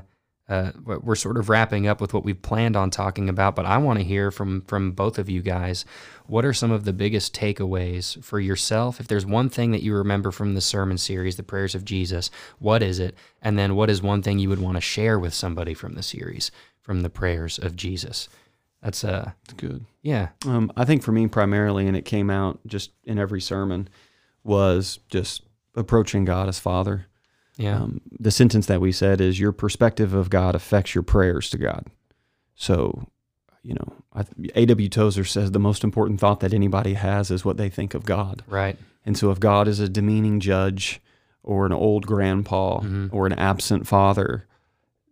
A: uh, we're sort of wrapping up with what we've planned on talking about, but I want to hear from from both of you guys. What are some of the biggest takeaways for yourself? If there's one thing that you remember from the sermon series, the prayers of Jesus, what is it? And then what is one thing you would want to share with somebody from the series, from the prayers of Jesus? That's uh,
C: It's good.
A: yeah,
C: Um, I think for me primarily, and it came out just in every sermon, was just approaching God as Father.
A: Yeah,
C: Um, the sentence that we said is your perspective of God affects your prayers to God. So, you know, A.W. Tozer says the most important thought that anybody has is what they think of God.
A: right,
C: And so, if God is a demeaning judge or an old grandpa
A: Mhm.
C: or an absent father,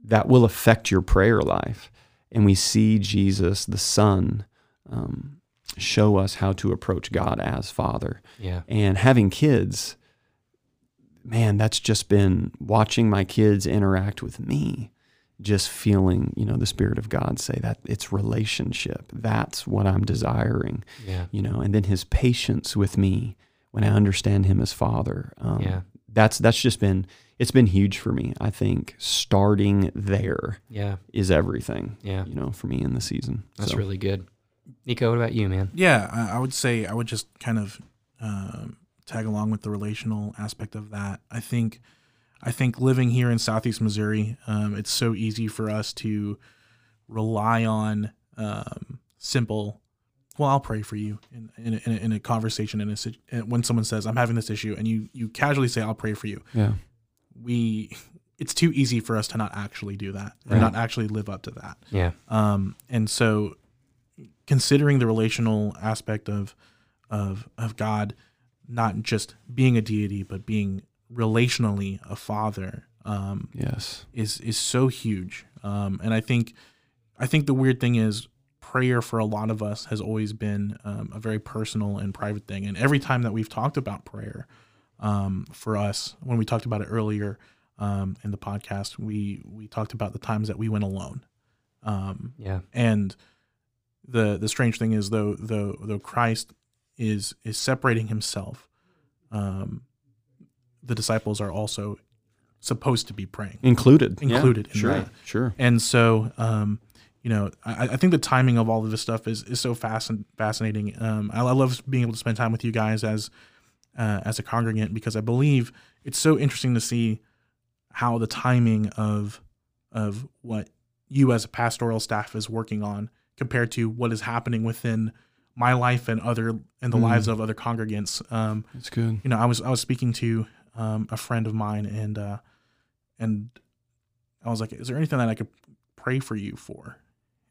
C: that will affect your prayer life. And we see Jesus, the Son, um, show us how to approach God as Father.
A: yeah,
C: And having kids, man, that's just been watching my kids interact with me, just feeling, you know, the Spirit of God say that it's relationship. That's what I'm desiring,
A: yeah,
C: you know, and then his patience with me when I understand him as Father. Um,
A: Yeah.
C: That's that's just been it's been huge for me. I think starting there
A: yeah,
C: is everything.
A: yeah.
C: You know, for me in the season.
A: That's
C: So,
A: really good. Nico, what about you, man?
B: Yeah, I, I would say I would just kind of um, tag along with the relational aspect of that. I think, I think living here in Southeast Missouri, um, it's so easy for us to rely on um, simple. Well, I'll pray for you in in a, in a, in a conversation in a when someone says I'm having this issue and you you casually say I'll pray for you.
C: Yeah.
B: We it's too easy for us to not actually do that
A: Right.
B: and not actually live up to that.
A: Yeah,
B: Um, and so considering the relational aspect of of of God, not just being a deity, but being relationally a father, um,
C: Yes.
B: is is so huge. Um, and I think I think the weird thing is prayer for a lot of us has always been um, a very personal and private thing. And every time that we've talked about prayer, um, for us, when we talked about it earlier, um, in the podcast, we we talked about the times that we went alone. Um,
A: Yeah.
B: and the the strange thing is though though though Christ is is separating himself, um, the disciples are also supposed to be praying.
C: Included. Yeah,
B: Included in
C: sure.
B: that.
C: Sure.
B: And so, um, you know, I, I think the timing of all of this stuff is, is so fascin- fascinating. Um, I, I love being able to spend time with you guys as uh, as a congregant because I believe it's so interesting to see how the timing of of what you as a pastoral staff is working on compared to what is happening within my life and other and the
C: Mm.
B: lives of other congregants. Um,
C: That's good.
B: you know, I was I was speaking to um, a friend of mine, and uh, and I was like, "Is there anything that I could pray for you for?"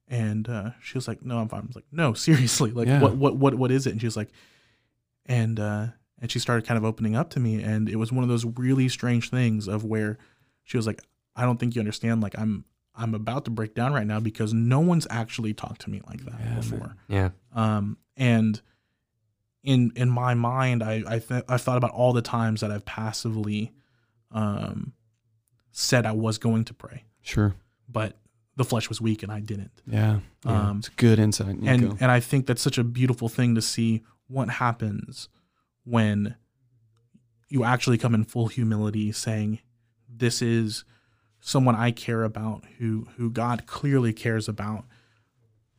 B: And uh, she was like, "No, I'm fine." I was like, "No, seriously, like,
C: Yeah.
B: what what what what is it?" And she was like, and uh, and she started kind of opening up to me, and it was one of those really strange things of where she was like, "I don't think you understand. Like, I'm I'm about to break down right now because no one's actually talked to me like that
C: Yeah, man.
B: before."
A: Yeah.
B: um, and in in my mind i I th- i've thought about all the times that i've passively um said i was going to pray
C: Sure.
B: but the flesh was weak and i didn't
C: Yeah. yeah.
B: Um,
C: it's good insight. Nico.
B: and and i think that's such a beautiful thing to see what happens when you actually come in full humility saying this is someone i care about who who god clearly cares about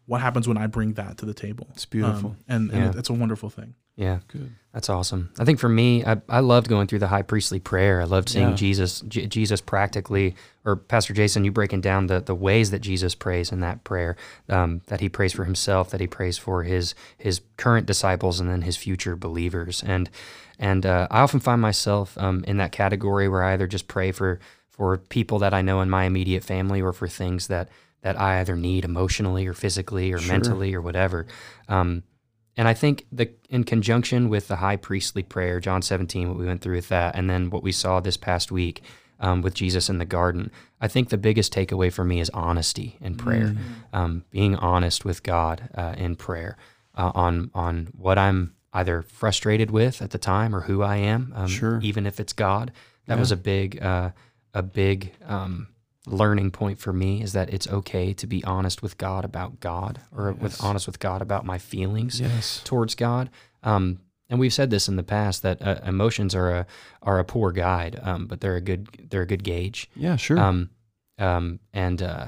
B: what happens when i bring that to the table
C: it's beautiful.
B: Um, and and
A: Yeah.
B: it's a wonderful thing
A: Yeah.
C: good.
A: That's awesome. I think for me, I, I loved going through the high priestly prayer. I loved seeing
C: Yeah.
A: Jesus, J- Jesus practically, or Pastor Jason, you breaking down the, the ways that Jesus prays in that prayer, um, that he prays for himself, that he prays for his his current disciples, and then his future believers. And and uh, I often find myself um, in that category where I either just pray for for people that I know in my immediate family, or for things that that I either need emotionally or physically or
C: Sure.
A: mentally or whatever. Um, and I think the in conjunction with the high priestly prayer, John 17, what we went through with that, and then what we saw this past week um, with Jesus in the garden, I think the biggest takeaway for me is honesty in prayer, um, being honest with God uh, in prayer uh, on on what I'm either frustrated with at the time or who I am, um,
C: Sure.
A: even if it's God. That
C: Yeah.
A: was a big uh, a big um, learning point for me is that it's okay to be honest with God about God or with honest with God about my feelings
C: Yes.
A: towards God. Um, and we've said this in the past that uh, emotions are a are a poor guide, um, but they're a good they're a good gauge.
C: Yeah. Sure.
A: Um, um, and uh,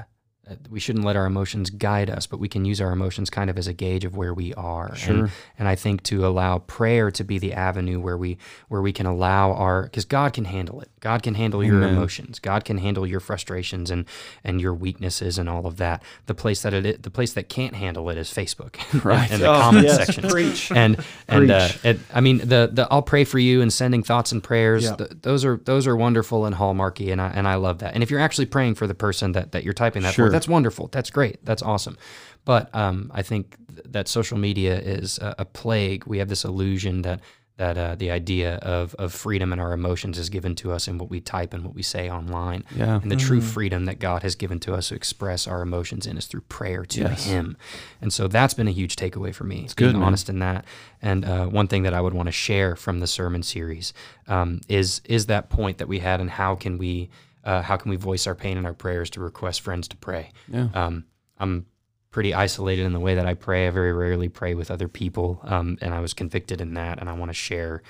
A: we shouldn't let our emotions guide us, but we can use our emotions kind of as a gauge of where we are.
C: Sure.
A: And, and I think to allow prayer to be the avenue where we where we can allow our because God can handle it. God can handle your emotions. God can handle your frustrations and and your weaknesses and all of that. The place that it the place that can't handle it is Facebook,
C: Right.
A: And the
C: Oh,
A: comment
C: yes.
A: section
C: Preach.
A: and and uh, it, I mean the the I'll pray for you and sending thoughts and prayers.
B: Yeah.
A: th- those are those are wonderful and hallmarky, and I and I love that. And if you're actually praying for the person that that you're typing that
C: Sure.
A: for, that's wonderful. That's great. That's awesome. But um, I think th- that social media is a, a plague. We have this illusion that that uh, the idea of of freedom and our emotions is given to us in what we type and what we say online.
C: Yeah.
A: And the true freedom that God has given to us to express our emotions in is through prayer to
C: Yes.
A: Him. And so that's been a huge takeaway for me. It's
C: good,
A: being
C: man.
A: honest in that. And uh, one thing that I would want to share from the sermon series um, is is that point that we had, and how can we uh, how can we voice our pain and our prayers to request friends to pray?
C: Yeah.
A: Um, I'm pretty isolated in the way that I pray. I very rarely pray with other people, um, and I was convicted in that, and I want to share.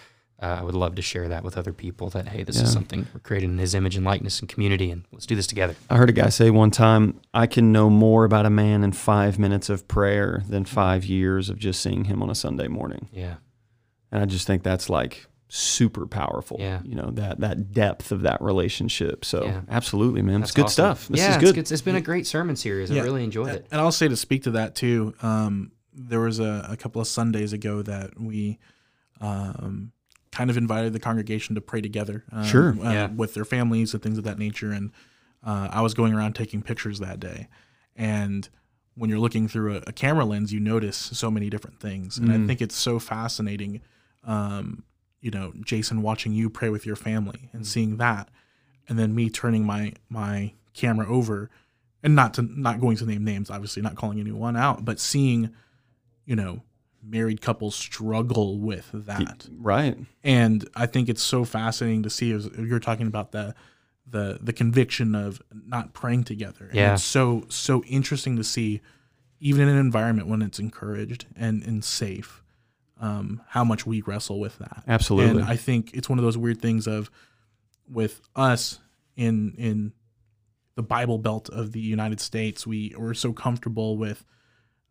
A: Uh, I would love to share that with other people. That hey, this
C: Yeah.
A: is something we're created in His image and likeness and community, and let's do this together.
C: I heard a guy say one time, I can know more about a man in five minutes of prayer than five years of just seeing him on a Sunday morning.
A: Yeah,
C: And I just think that's like super powerful.
A: Yeah.
C: You know, that that depth of that relationship. So
A: Yeah.
C: absolutely, man.
A: That's
C: it's good
A: awesome.
C: stuff. This
A: yeah,
C: is
A: it's
C: good.
A: good. It's been a great sermon series. I really enjoyed it.
B: And I'll say to speak to that too. Um, there was a, a couple of Sundays ago that we um, kind of invited the congregation to pray together. Um,
C: Sure.
B: uh,
A: Yeah.
B: With their families and things of that nature. And uh, I was going around taking pictures that day, and when you're looking through a, a camera lens, you notice so many different things. And I
C: Mm.
B: think it's so fascinating. Um, you know, Jason watching you pray with your family and mm. seeing that, and then me turning my my camera over and not to not going to name names obviously not calling anyone out but seeing you know married couples struggle with that
C: right.
B: and i think it's so fascinating to see as you're talking about the the the conviction of not praying together. And
A: Yeah.
B: it's so so interesting to see, even in an environment when it's encouraged and and safe, um, how much we wrestle with that.
C: Absolutely.
B: And I think it's one of those weird things of with us in in the Bible Belt of the United States, we we're so comfortable with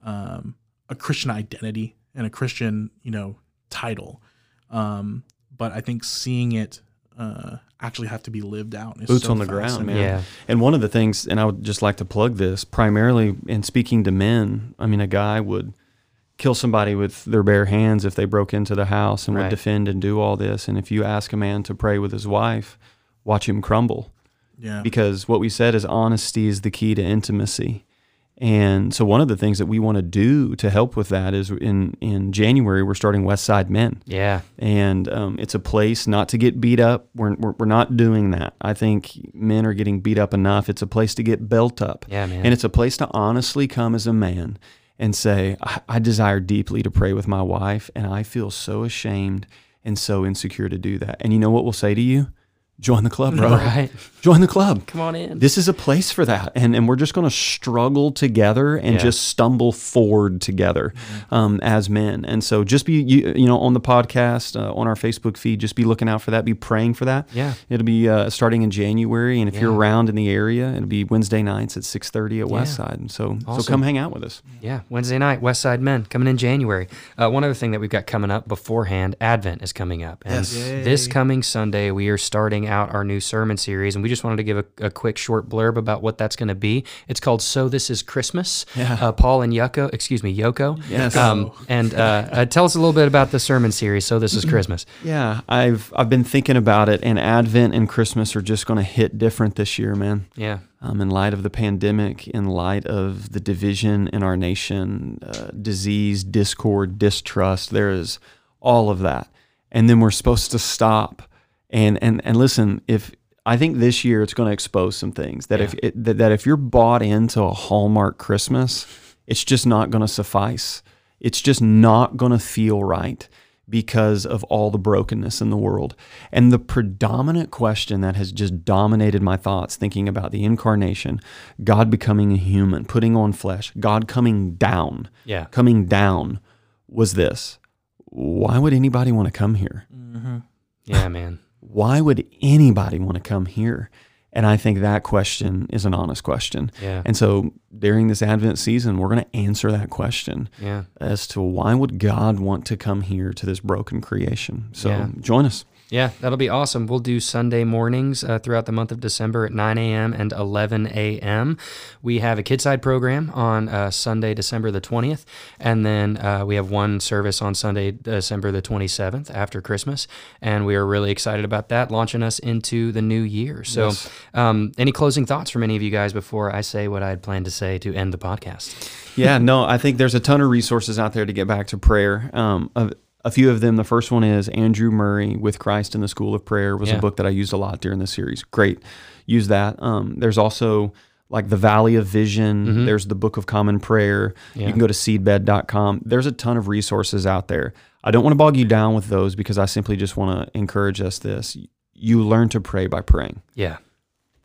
B: um, a Christian identity and a Christian, you know, title. Um, but I think seeing it uh, actually have to be lived out. Is
C: Boots
B: so
C: on the ground, man.
A: Yeah.
C: And one of the things, and I would just like to plug this primarily in speaking to men. I mean, a guy would kill somebody with their bare hands if they broke into the house and
A: Right.
C: would defend and do all this. And if you ask a man to pray with his wife, watch him crumble.
B: Yeah.
C: because what we said is honesty is the key to intimacy. And so one of the things that we want to do to help with that is in in January we're starting Westside Men,
A: Yeah.
C: and um, it's a place not to get beat up. We're, we're we're not doing that. I think men are getting beat up enough. It's a place to get built up,
A: Yeah, man.
C: and it's a place to honestly come as a man and say, I, I desire deeply to pray with my wife, and I feel so ashamed and so insecure to do that. And you know what we'll say to you? Join the club, bro.
A: Right.
C: Join the club.
A: Come on in.
C: This is a place for that, and and we're just going to struggle together and
A: Yeah.
C: just stumble forward together um, as men. And so, just be you, you know on the podcast, uh, on our Facebook feed, just be looking out for that. Be praying for that.
A: Yeah.
C: it'll be uh, starting in January, and if you're around in the area, it'll be Wednesday nights at six thirty at
A: Yeah.
C: Westside. And so, so come hang out with us.
A: Yeah, Wednesday night, Westside Men coming in January. Uh, one other thing that we've got coming up beforehand, Advent is coming up, and
B: Yes.
A: This coming Sunday we are starting out our new sermon series, and we just wanted to give a, a quick short blurb about what that's going to be. It's called "So This Is Christmas."
C: Yeah.
A: Uh, Paul and Yoko, excuse me, Yoko.
C: Yes.
A: Um, and uh, uh, tell us a little bit about the sermon series. So this is Christmas.
C: Yeah, I've I've been thinking about it, and Advent and Christmas are just going to hit different this year, man.
A: Yeah.
C: um, in light of the pandemic, in light of the division in our nation, uh, disease, discord, distrust. There is all of that, and then we're supposed to stop and and and listen. If I think this year it's going to expose some things that if it, that, that if you're bought into a Hallmark Christmas, it's just not going to suffice. It's just not going to feel right because of all the brokenness in the world. And the predominant question that has just dominated my thoughts thinking about the incarnation, God becoming a human, putting on flesh, God coming down,
A: Yeah.
C: coming down was this. Why would anybody want to come here? Mm-hmm.
A: Yeah, man.
C: Why would anybody want to come here? And I think that question is an honest question.
A: Yeah.
C: And so during this Advent season, we're going to answer that question
A: Yeah.
C: as to why would God want to come here to this broken creation. So
A: Yeah.
C: join us.
A: Yeah, that'll be awesome. We'll do Sunday mornings uh, throughout the month of December at 9 a.m. and 11 a.m. We have a Kidside program on uh, Sunday, December the 20th, and then uh, we have one service on Sunday, December the 27th after Christmas, and we are really excited about that, launching us into the new year. So,
C: Yes.
A: um, any closing thoughts from any of you guys before I say what I had planned to say to end the podcast?
C: yeah, no, I think there's a ton of resources out there to get back to prayer. Um, a, few of them. The first one is Andrew Murray with Christ in the School of Prayer was
A: Yeah.
C: a book that I used a lot during the series. Great, use that. Um, there's also like the Valley of Vision. There's the Book of Common Prayer.
A: Yeah.
C: You can go to seedbed.com. There's a ton of resources out there. I don't want to bog you down with those because I simply just want to encourage us this. You learn to pray by praying.
A: Yeah.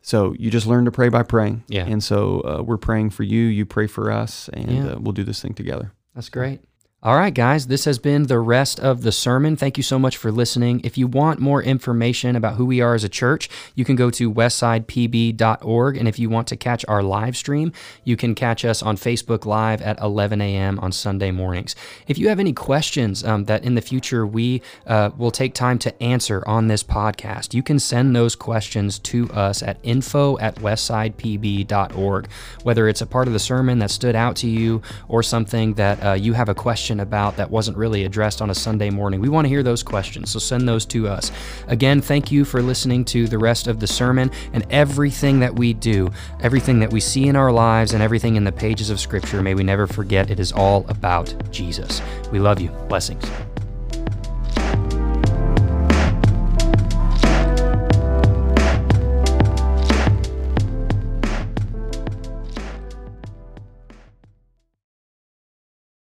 C: So you just learn to pray by praying.
A: Yeah.
C: And so uh, we're praying for you. You pray for us, and
A: Yeah.
C: uh, we'll do this thing together.
A: That's great. All right, guys, this has been the rest of the sermon. Thank you so much for listening. If you want more information about who we are as a church, you can go to westsidepb.org. And if you want to catch our live stream, you can catch us on Facebook Live at 11 a.m. on Sunday mornings. If you have any questions um, that in the future we uh, will take time to answer on this podcast, you can send those questions to us at info at westsidepb.org. Whether it's a part of the sermon that stood out to you or something that uh, you have a question about that wasn't really addressed on a Sunday morning, we want to hear those questions. So send those to us. Again, thank you for listening to the rest of the sermon and everything that we do, everything that we see in our lives, and everything in the pages of Scripture. May we never forget it is all about Jesus. We love you. Blessings.